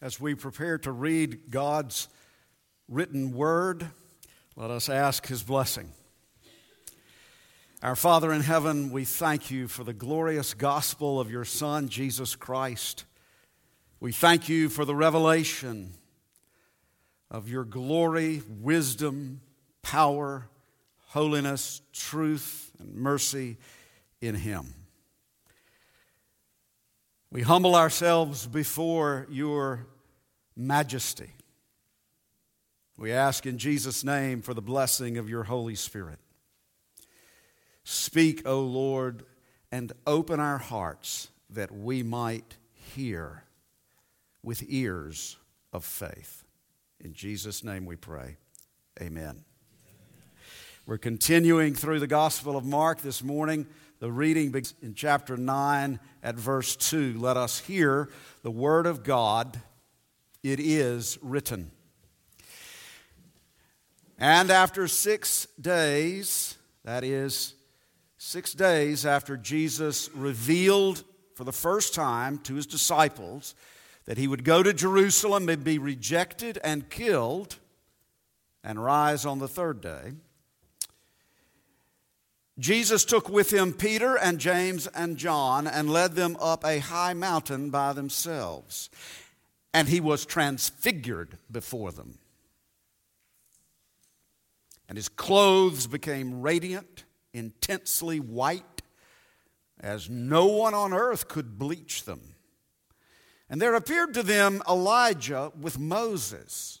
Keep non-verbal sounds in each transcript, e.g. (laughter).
As we prepare to read God's written word, let us ask his blessing. Our Father in heaven, we thank you for the glorious gospel of your Son, Jesus Christ. We thank you for the revelation of your glory, wisdom, power, holiness, truth, and mercy in him. We humble ourselves before your majesty. We ask in Jesus' name for the blessing of your Holy Spirit. Speak, O Lord, and open our hearts that we might hear with ears of faith. In Jesus' name we pray. Amen. We're continuing through the Gospel of Mark this morning. The reading begins in chapter 9 at verse 2. Let us hear the word of God. It is written. And after six days, that is, six days after Jesus revealed for the first time to his disciples that he would go to Jerusalem and be rejected and killed and rise on the third day. Jesus took with him Peter and James and John and led them up a high mountain by themselves. And he was transfigured before them. And his clothes became radiant, intensely white, as no one on earth could bleach them. And there appeared to them Elijah with Moses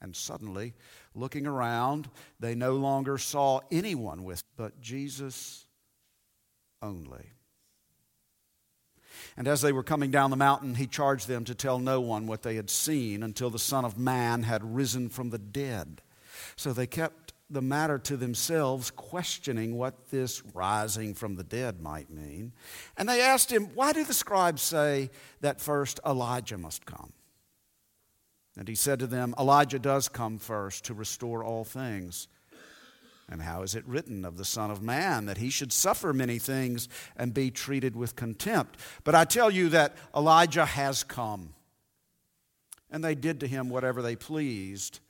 And suddenly, looking around, they no longer saw anyone with but Jesus only. And as they were coming down the mountain, he charged them to tell no one what they had seen until the Son of Man had risen from the dead. So they kept the matter to themselves, questioning what this rising from the dead might mean. And they asked him, Why do the scribes say that first Elijah must come? And he said to them, Elijah does come first to restore all things. And how is it written of the Son of Man that he should suffer many things and be treated with contempt? But I tell you that Elijah has come. And they did to him whatever they pleased,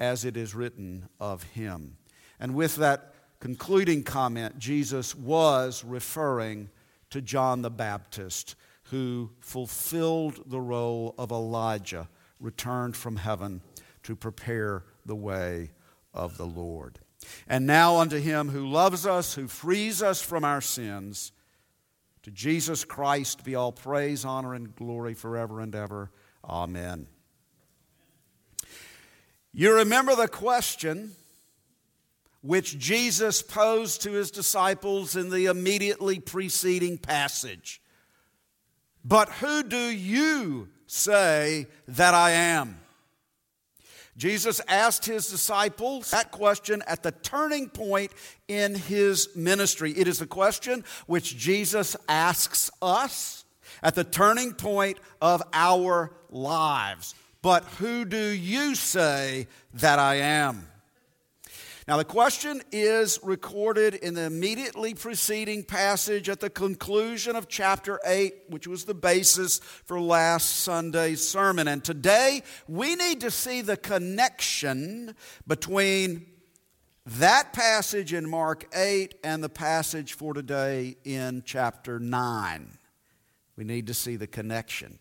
as it is written of him. And with that concluding comment, Jesus was referring to John the Baptist, who fulfilled the role of Elijah returned from heaven to prepare the way of the Lord. And now unto him who loves us, who frees us from our sins, to Jesus Christ be all praise, honor, and glory forever and ever. Amen. You remember the question which Jesus posed to his disciples in the immediately preceding passage. But who do you say that I am? Jesus asked his disciples that question at the turning point in his ministry. It is the question which Jesus asks us at the turning point of our lives. But who do you say that I am? Now, the question is recorded in the immediately preceding passage at the conclusion of chapter 8, which was the basis for last Sunday's sermon. And today, we need to see the connection between that passage in Mark 8 and the passage for today in chapter 9. We need to see the connection.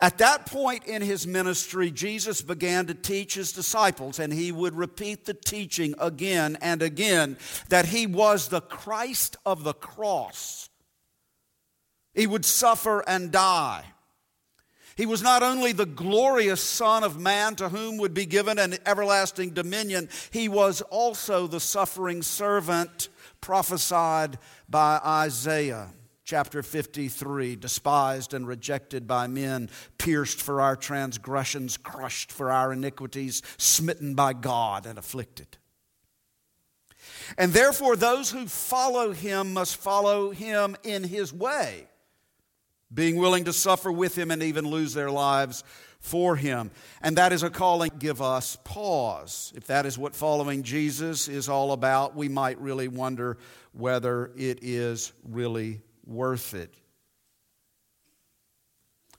At that point in his ministry, Jesus began to teach his disciples, and he would repeat the teaching again and again that he was the Christ of the cross. He would suffer and die. He was not only the glorious Son of Man to whom would be given an everlasting dominion, he was also the suffering servant prophesied by Isaiah chapter 53 despised and rejected by men, pierced for our transgressions, crushed for our iniquities, smitten by God and afflicted. And therefore, those who follow him must follow him in his way, being willing to suffer with him and even lose their lives for him. And that is a calling give us pause. If that is what following Jesus is all about, we might really wonder whether it is really worth it.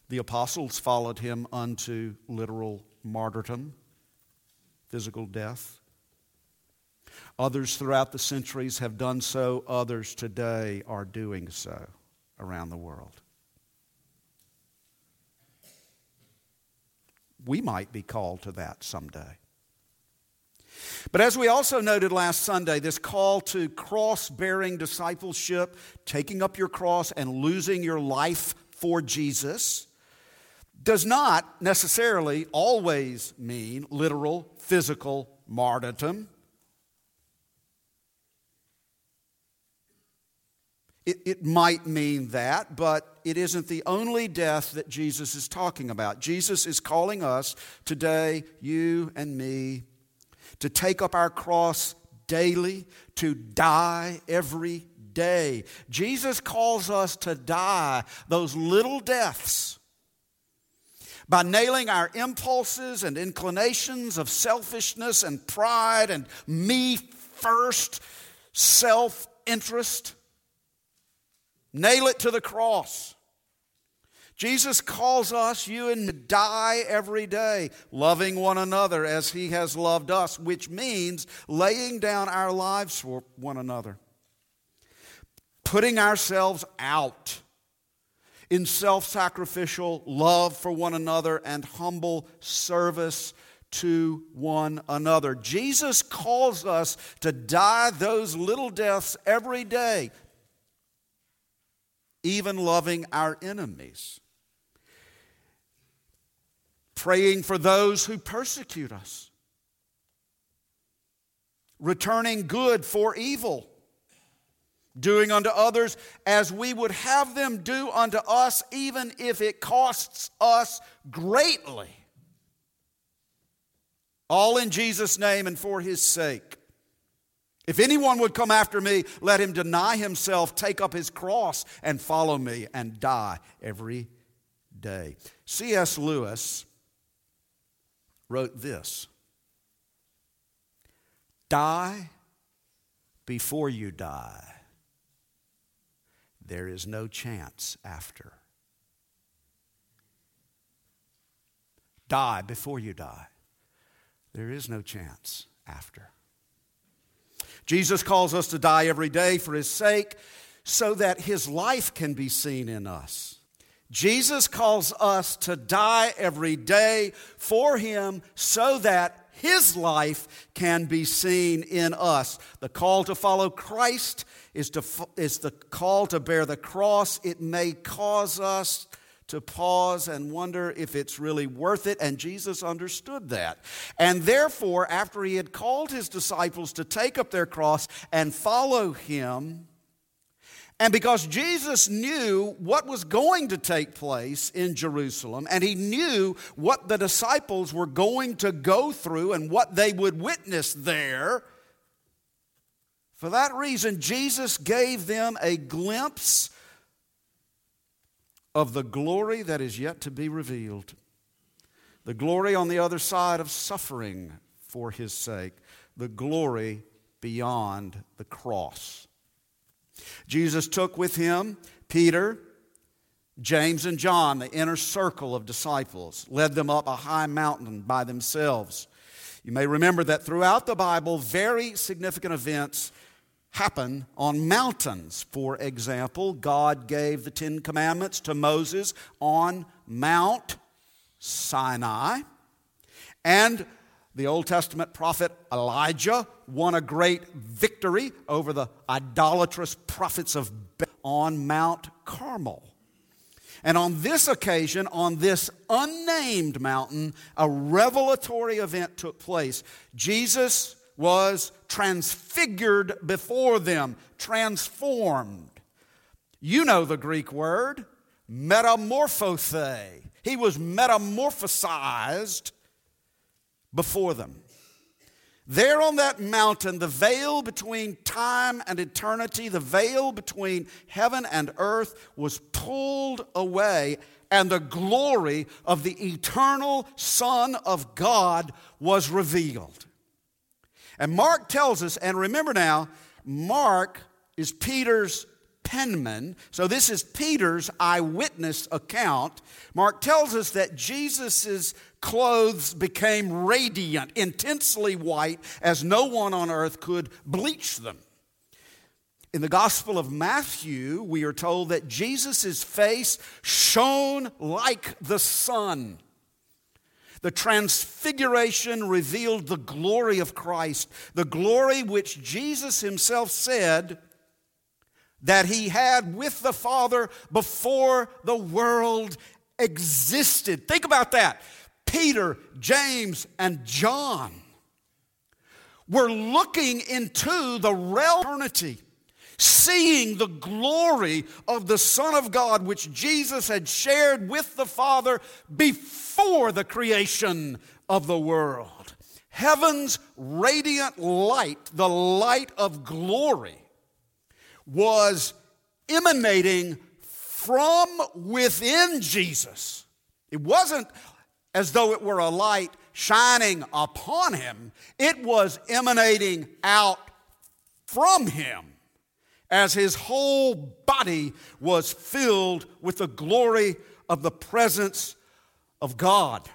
The apostles followed him unto literal martyrdom, physical death. Others throughout the centuries have done so, others today are doing so around the world. We might be called to that someday. But as we also noted last Sunday, this call to cross bearing discipleship, taking up your cross and losing your life for Jesus, does not necessarily always mean literal physical martyrdom. It, it, might mean that, but it isn't the only death that Jesus is talking about. Jesus is calling us today, you and me, to take up our cross daily, to die every day. Jesus calls us to die those little deaths by nailing our impulses and inclinations of selfishness and pride and me first self interest. Nail it to the cross. Jesus calls us, you and me, to die every day, loving one another as he has loved us, which means laying down our lives for one another, putting ourselves out in self sacrificial love for one another and humble service to one another. Jesus calls us to die those little deaths every day, even loving our enemies praying for those who persecute us, returning good for evil, doing unto others as we would have them do unto us, even if it costs us greatly. All in Jesus' name and for his sake. If anyone would come after me, let him deny himself, take up his cross, and follow me, and die every day. C.S. Lewis wrote this Die before you die. There is no chance after. Die before you die. There is no chance after. Jesus calls us to die every day for his sake so that his life can be seen in us. Jesus calls us to die every day for Him so that His life can be seen in us. The call to follow Christ is, to, is the call to bear the cross. It may cause us to pause and wonder if it's really worth it. And Jesus understood that. And therefore, after he had called his disciples to take up their cross and follow him, and because Jesus knew what was going to take place in Jerusalem, and he knew what the disciples were going to go through and what they would witness there, for that reason, Jesus gave them a glimpse of the glory that is yet to be revealed. The glory on the other side of suffering for his sake, the glory beyond the cross. Jesus took with him Peter, James, and John, the inner circle of disciples, led them up a high mountain by themselves. You may remember that throughout the Bible, very significant events happen on mountains. For example, God gave the Ten Commandments to Moses on Mount Sinai. And the Old Testament prophet Elijah won a great victory over the idolatrous prophets of Baal on Mount Carmel. And on this occasion, on this unnamed mountain, a revelatory event took place. Jesus was transfigured before them, transformed. You know the Greek word, metamorphose. He was metamorphosized before them. There on that mountain, the veil between time and eternity, the veil between heaven and earth was pulled away, and the glory of the eternal Son of God was revealed. And Mark tells us, and remember now, Mark is Peter's penman. So this is Peter's eyewitness account. Mark tells us that Jesus' clothes became radiant, intensely white, as no one on earth could bleach them. In the Gospel of Matthew, we are told that Jesus' face shone like the sun. The transfiguration revealed the glory of Christ, the glory which Jesus himself said that he had with the Father before the world existed. Think about that. Peter, James, and John were looking into the realm eternity, seeing the glory of the Son of God, which Jesus had shared with the Father before the creation of the world. Heaven's radiant light, the light of glory, was emanating from within Jesus. It wasn't as though it were a light shining upon him, it was emanating out from him as his whole body was filled with the glory of the presence of God.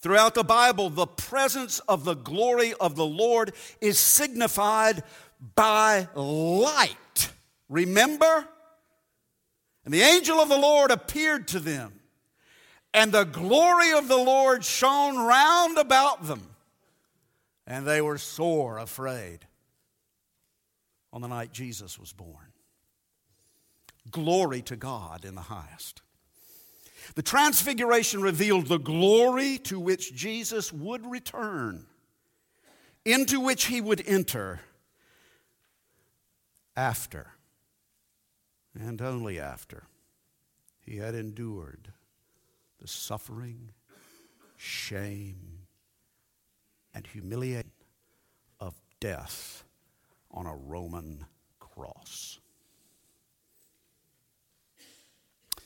Throughout the Bible, the presence of the glory of the Lord is signified by light. Remember? And the angel of the Lord appeared to them, and the glory of the Lord shone round about them, and they were sore afraid on the night Jesus was born. Glory to God in the highest. The transfiguration revealed the glory to which Jesus would return, into which he would enter after, and only after, he had endured the suffering, shame, and humiliation of death on a Roman cross.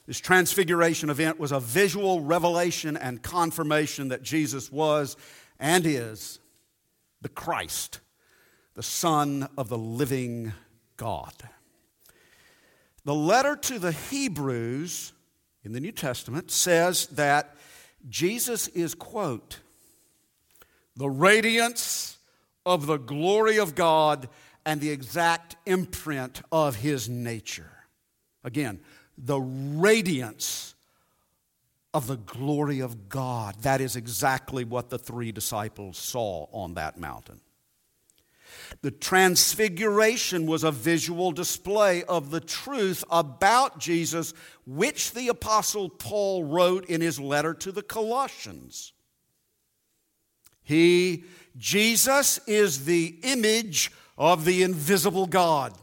This transfiguration event was a visual revelation and confirmation that Jesus was and is the Christ, the Son of the living God. The letter to the Hebrews in the New Testament says that Jesus is, quote, the radiance of the glory of God and the exact imprint of his nature. Again, the radiance of the glory of God. That is exactly what the three disciples saw on that mountain. The transfiguration was a visual display of the truth about Jesus, which the Apostle Paul wrote in his letter to the Colossians. He, Jesus, is the image of the invisible God.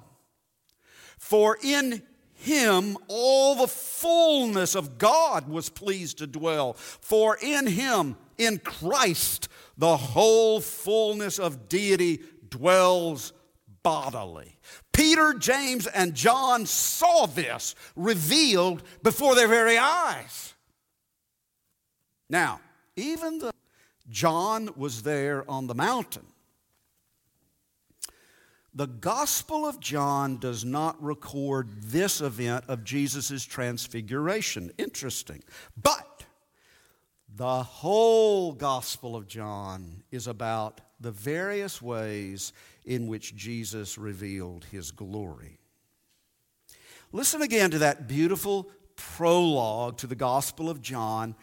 For in him all the fullness of God was pleased to dwell. For in him, in Christ, the whole fullness of deity dwells bodily. Peter, James, and John saw this revealed before their very eyes. Now, even though John was there on the mountain, the Gospel of John does not record this event of Jesus' transfiguration. Interesting. But the whole Gospel of John is about the various ways in which Jesus revealed his glory. Listen again to that beautiful prologue to the Gospel of John,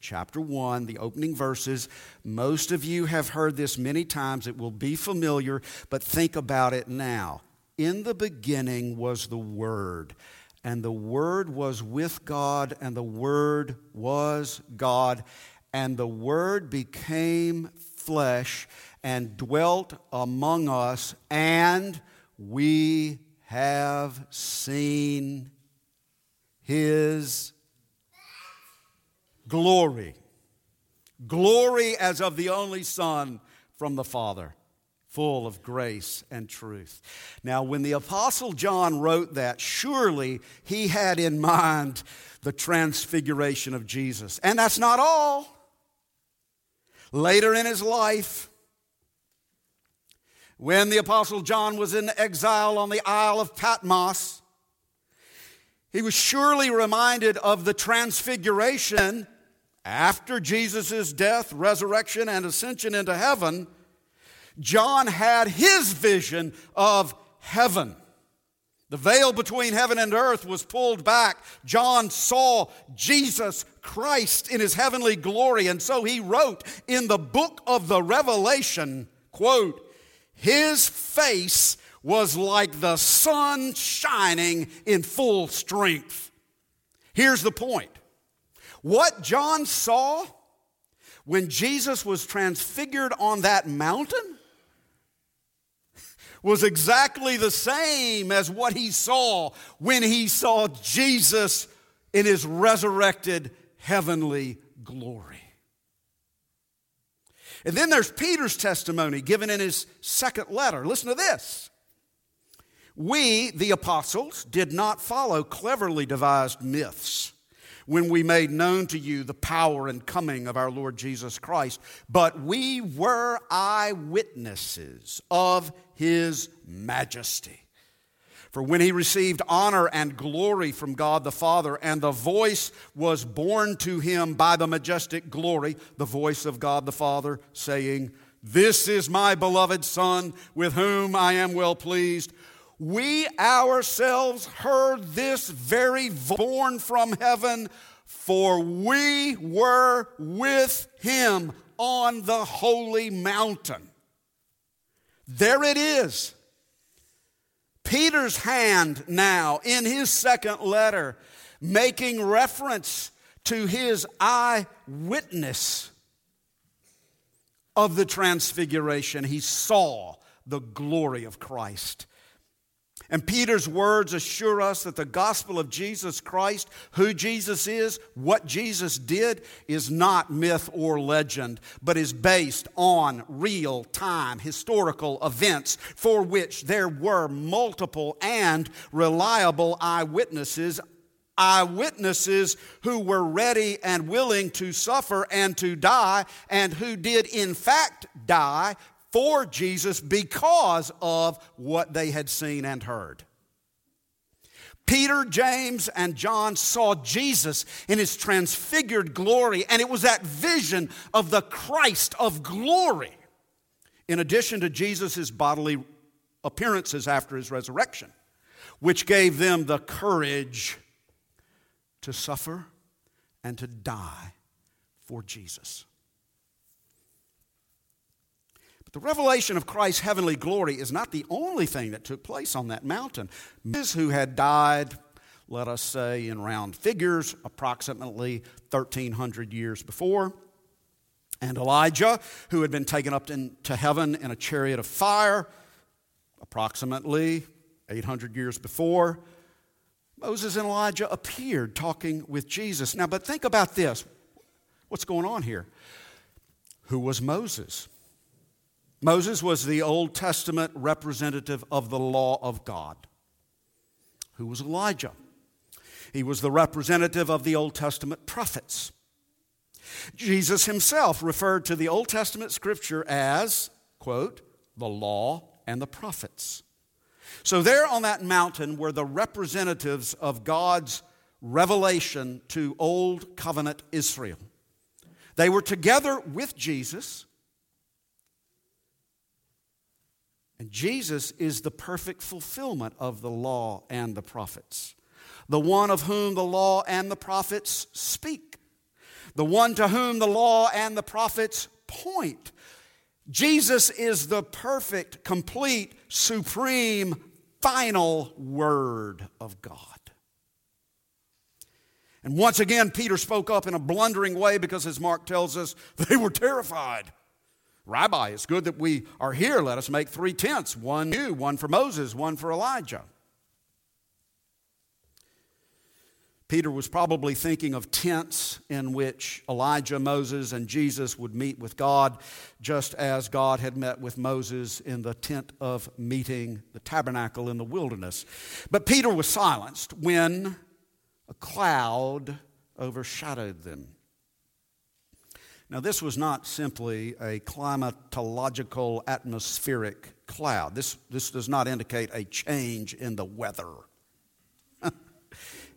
chapter 1, the opening verses. Most of you have heard this many times. It will be familiar, but think about it now. In the beginning was the Word, and the Word was with God, and the Word was God, and the Word became flesh and dwelt among us, and we have seen his glory. Glory as of the only Son from the Father, full of grace and truth. Now, when the Apostle John wrote that, surely he had in mind the transfiguration of Jesus. And that's not all. Later in his life, when the Apostle John was in exile on the Isle of Patmos, he was surely reminded of the transfiguration after Jesus' death, resurrection, and ascension into heaven. John had his vision of heaven. The veil between heaven and earth was pulled back. John saw Jesus Christ in his heavenly glory, and so he wrote in the book of the Revelation, quote, his face was like the sun shining in full strength. Here's the point. What John saw when Jesus was transfigured on that mountain was exactly the same as what he saw when he saw Jesus in his resurrected heavenly glory. And then there's Peter's testimony given in his second letter. Listen to this. We, the apostles, did not follow cleverly devised myths when we made known to you the power and coming of our Lord Jesus Christ, but we were eyewitnesses of his majesty. For when he received honor and glory from God the Father, and the voice was borne to him by the majestic glory, the voice of God the Father, saying, This is my beloved Son, with whom I am well pleased. We ourselves heard this very borne from heaven, for we were with him on the holy mountain. There it is. Peter's hand now in his second letter, making reference to his eyewitness of the transfiguration. He saw the glory of Christ. And Peter's words assure us that the gospel of Jesus Christ, who Jesus is, what Jesus did, is not myth or legend, but is based on real time historical events for which there were multiple and reliable eyewitnesses eyewitnesses who were ready and willing to suffer and to die, and who did in fact die for Jesus because of what they had seen and heard. Peter, James, and John saw Jesus in his transfigured glory, and it was that vision of the Christ of glory, in addition to Jesus' bodily appearances after his resurrection, which gave them the courage to suffer and to die for Jesus. But the revelation of Christ's heavenly glory is not the only thing that took place on that mountain. Moses, who had died, let us say in round figures, approximately 1,300 years before, and Elijah, who had been taken up into heaven in a chariot of fire, approximately 800 years before, Moses and Elijah appeared talking with Jesus. Now, but think about this. What's going on here? Who was Moses? Moses was the Old Testament representative of the law of God. Who was Elijah? He was the representative of the Old Testament prophets. Jesus himself referred to the Old Testament scripture as, quote, the law and the prophets. So, there on that mountain were the representatives of God's revelation to Old Covenant Israel. They were together with Jesus And Jesus is the perfect fulfillment of the law and the prophets, the one of whom the law and the prophets speak, the one to whom the law and the prophets point. Jesus is the perfect, complete, supreme, final word of God. And once again, Peter spoke up in a blundering way because, as Mark tells us, (laughs) they were terrified. Rabbi, it's good that we are here. Let us make three tents one you, one for Moses, one for Elijah. Peter was probably thinking of tents in which Elijah, Moses, and Jesus would meet with God, just as God had met with Moses in the tent of meeting, the tabernacle in the wilderness. But Peter was silenced when a cloud overshadowed them. Now, this was not simply a climatological atmospheric cloud. This, this does not indicate a change in the weather. (laughs)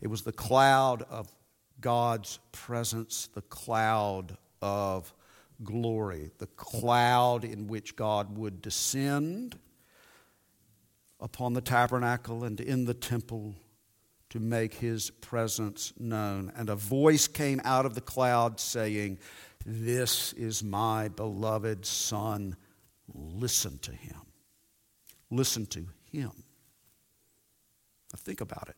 It was the cloud of God's presence, the cloud of glory, the cloud in which God would descend upon the tabernacle and in the temple to make his presence known. And a voice came out of the cloud saying, This is my beloved Son. Listen to him. Listen to him. Now think about it.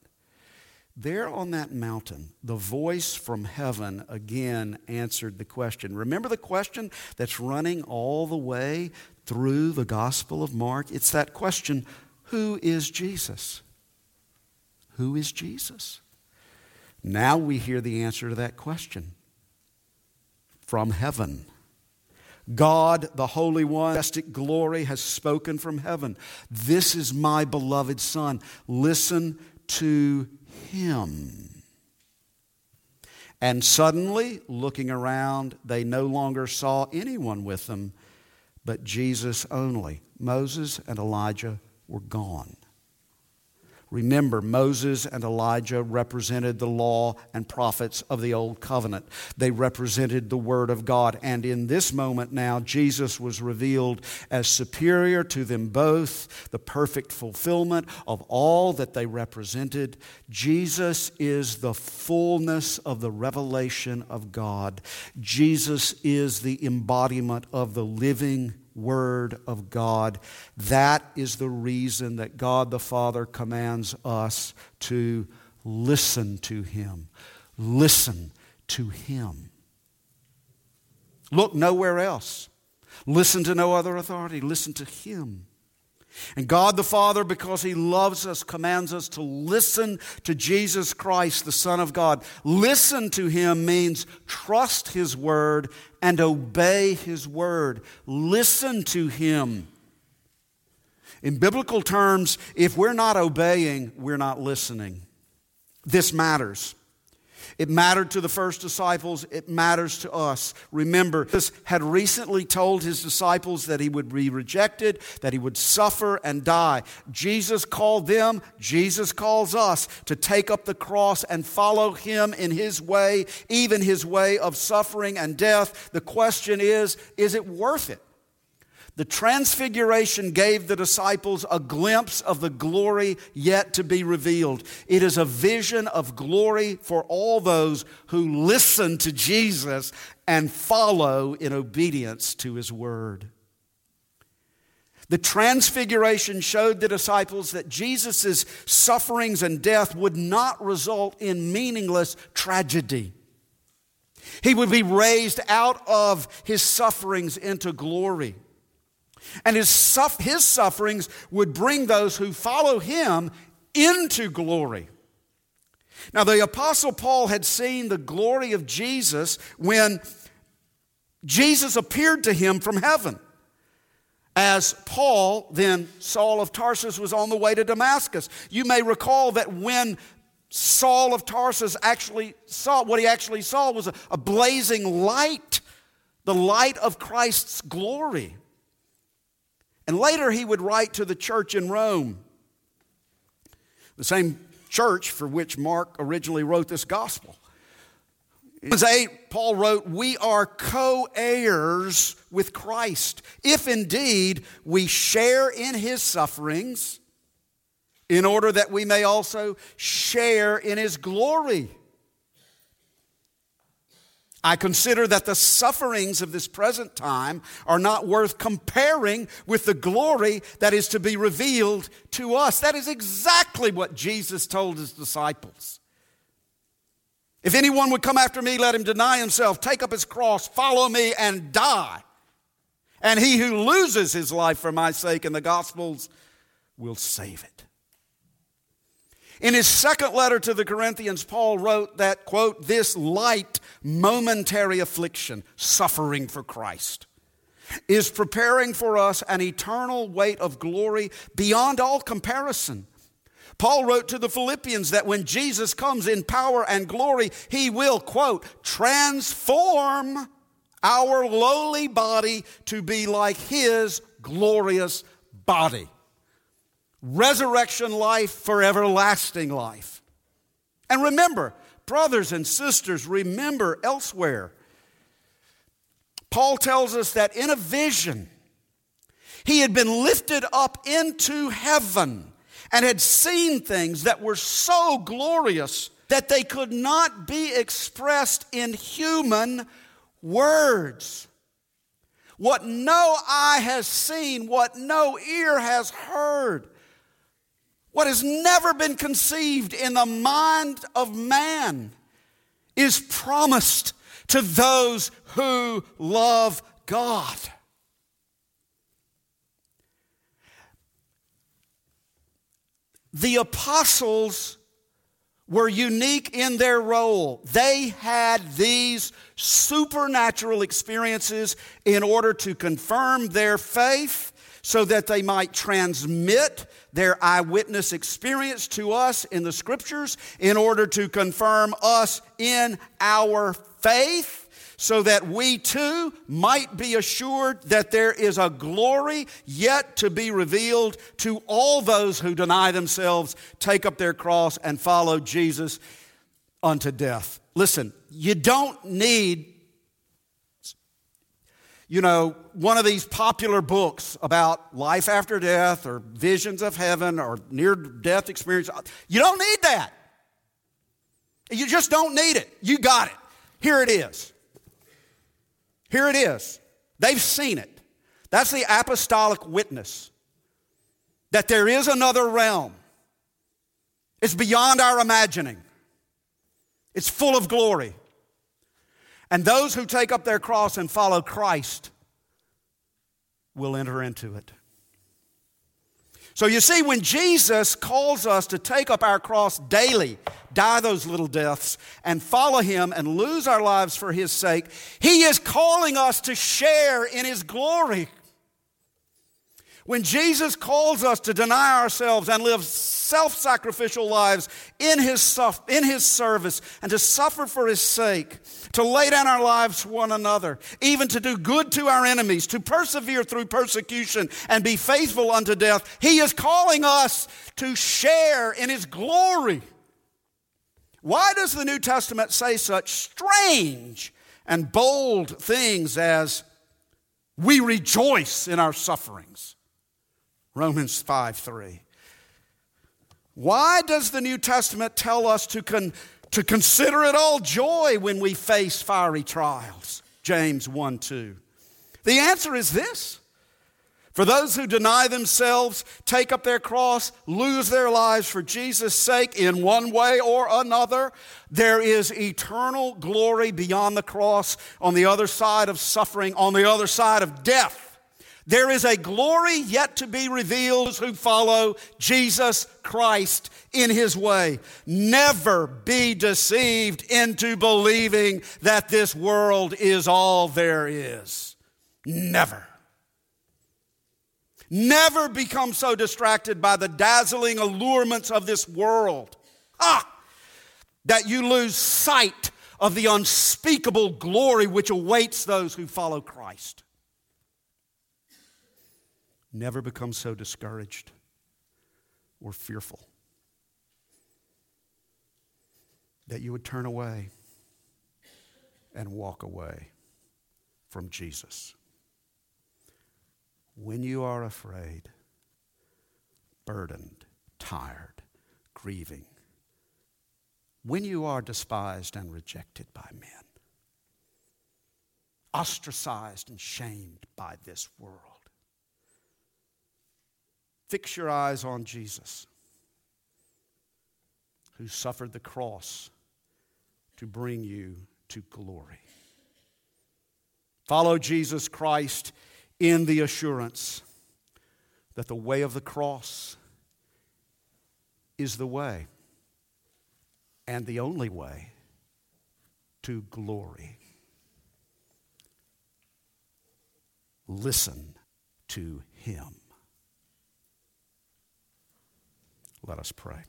There on that mountain, the voice from heaven again answered the question. Remember the question that's running all the way through the Gospel of Mark? It's that question Who is Jesus? Who is Jesus? Now we hear the answer to that question from heaven. God, the Holy One, majestic glory, has spoken from heaven. This is my beloved Son. Listen to him. And suddenly, looking around, they no longer saw anyone with them, but Jesus only. Moses and Elijah were gone. Remember, Moses and Elijah represented the law and prophets of the Old Covenant. They represented the Word of God. And in this moment now, Jesus was revealed as superior to them both, the perfect fulfillment of all that they represented. Jesus is the fullness of the revelation of God. Jesus is the embodiment of the living Word of God. That is the reason that God the Father commands us to listen to Him. Listen to Him. Look nowhere else. Listen to no other authority. Listen to Him. And God the Father, because He loves us, commands us to listen to Jesus Christ, the Son of God. Listen to Him means trust His word and obey His word. Listen to Him. In biblical terms, if we're not obeying, we're not listening. This matters. It mattered to the first disciples. It matters to us. Remember, Jesus had recently told his disciples that he would be rejected, that he would suffer and die. Jesus called them, Jesus calls us to take up the cross and follow him in his way, even his way of suffering and death. The question is, is it worth it? The transfiguration gave the disciples a glimpse of the glory yet to be revealed. It is a vision of glory for all those who listen to Jesus and follow in obedience to his word. The transfiguration showed the disciples that Jesus' sufferings and death would not result in meaningless tragedy. He would be raised out of his sufferings into glory. And his, his sufferings would bring those who follow him into glory. Now, the Apostle Paul had seen the glory of Jesus when Jesus appeared to him from heaven. As Paul, then Saul of Tarsus, was on the way to Damascus. You may recall that when Saul of Tarsus actually saw, what he actually saw was a, a blazing light, the light of Christ's glory. And later he would write to the church in Rome, the same church for which Mark originally wrote this gospel. Romans 8, Paul wrote, We are co heirs with Christ, if indeed we share in his sufferings, in order that we may also share in his glory. I consider that the sufferings of this present time are not worth comparing with the glory that is to be revealed to us. That is exactly what Jesus told his disciples. If anyone would come after me, let him deny himself, take up his cross, follow me, and die. And he who loses his life for my sake and the gospel's will save it. In his second letter to the Corinthians, Paul wrote that, quote, this light, momentary affliction, suffering for Christ, is preparing for us an eternal weight of glory beyond all comparison. Paul wrote to the Philippians that when Jesus comes in power and glory, he will, quote, transform our lowly body to be like his glorious body. Resurrection life for everlasting life. And remember, brothers and sisters, remember elsewhere. Paul tells us that in a vision, he had been lifted up into heaven and had seen things that were so glorious that they could not be expressed in human words. What no eye has seen, what no ear has heard, what has never been conceived in the mind of man is promised to those who love God. The apostles were unique in their role. They had these supernatural experiences in order to confirm their faith so that they might transmit their eyewitness experience to us in the scriptures in order to confirm us in our faith so that we too might be assured that there is a glory yet to be revealed to all those who deny themselves, take up their cross, and follow Jesus unto death. Listen, you don't need, you know, one of these popular books about life after death or visions of heaven or near death experience. You don't need that. You just don't need it. You got it. Here it is. Here it is. They've seen it. That's the apostolic witness that there is another realm. It's beyond our imagining, it's full of glory. And those who take up their cross and follow Christ will enter into it. So you see, when Jesus calls us to take up our cross daily, die those little deaths, and follow Him and lose our lives for His sake, He is calling us to share in His glory. When Jesus calls us to deny ourselves and live self sacrificial lives in his, in his service and to suffer for His sake, to lay down our lives for one another, even to do good to our enemies, to persevere through persecution and be faithful unto death, He is calling us to share in His glory. Why does the New Testament say such strange and bold things as we rejoice in our sufferings? Romans 5 3. Why does the New Testament tell us to, con- to consider it all joy when we face fiery trials? James 1 2. The answer is this for those who deny themselves, take up their cross, lose their lives for Jesus' sake in one way or another, there is eternal glory beyond the cross on the other side of suffering, on the other side of death. There is a glory yet to be revealed who follow Jesus Christ in his way. Never be deceived into believing that this world is all there is. Never. Never become so distracted by the dazzling allurements of this world ah, that you lose sight of the unspeakable glory which awaits those who follow Christ. Never become so discouraged or fearful that you would turn away and walk away from Jesus. When you are afraid, burdened, tired, grieving, when you are despised and rejected by men, ostracized and shamed by this world, fix your eyes on Jesus, who suffered the cross to bring you to glory. Follow Jesus Christ in the assurance that the way of the cross is the way. and the only way to glory. Listen to him. Let us pray.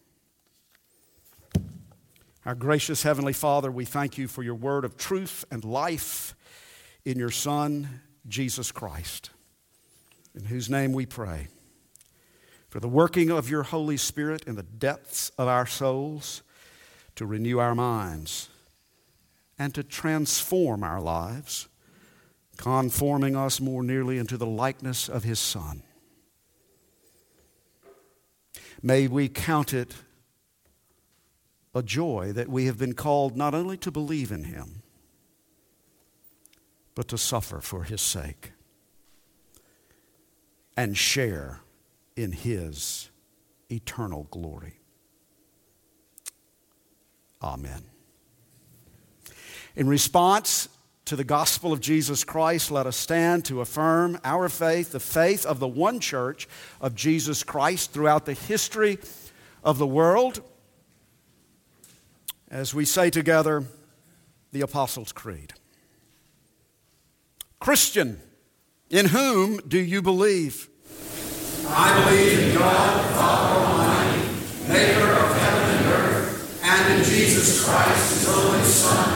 Our gracious Heavenly Father, we thank you for your word of truth and life in your Son, Jesus Christ, in whose name we pray. For the working of your Holy Spirit in the depths of our souls to renew our minds and to transform our lives, conforming us more nearly into the likeness of His Son. May we count it a joy that we have been called not only to believe in Him, but to suffer for His sake and share in His eternal glory. Amen. In response to the gospel of Jesus Christ, let us stand to affirm our faith, the faith of the one church of Jesus Christ throughout the history of the world as we say together the Apostles' Creed. Christian, in whom do you believe? I believe in God, the Father Almighty, maker of heaven and earth, and in Jesus Christ, his only Son,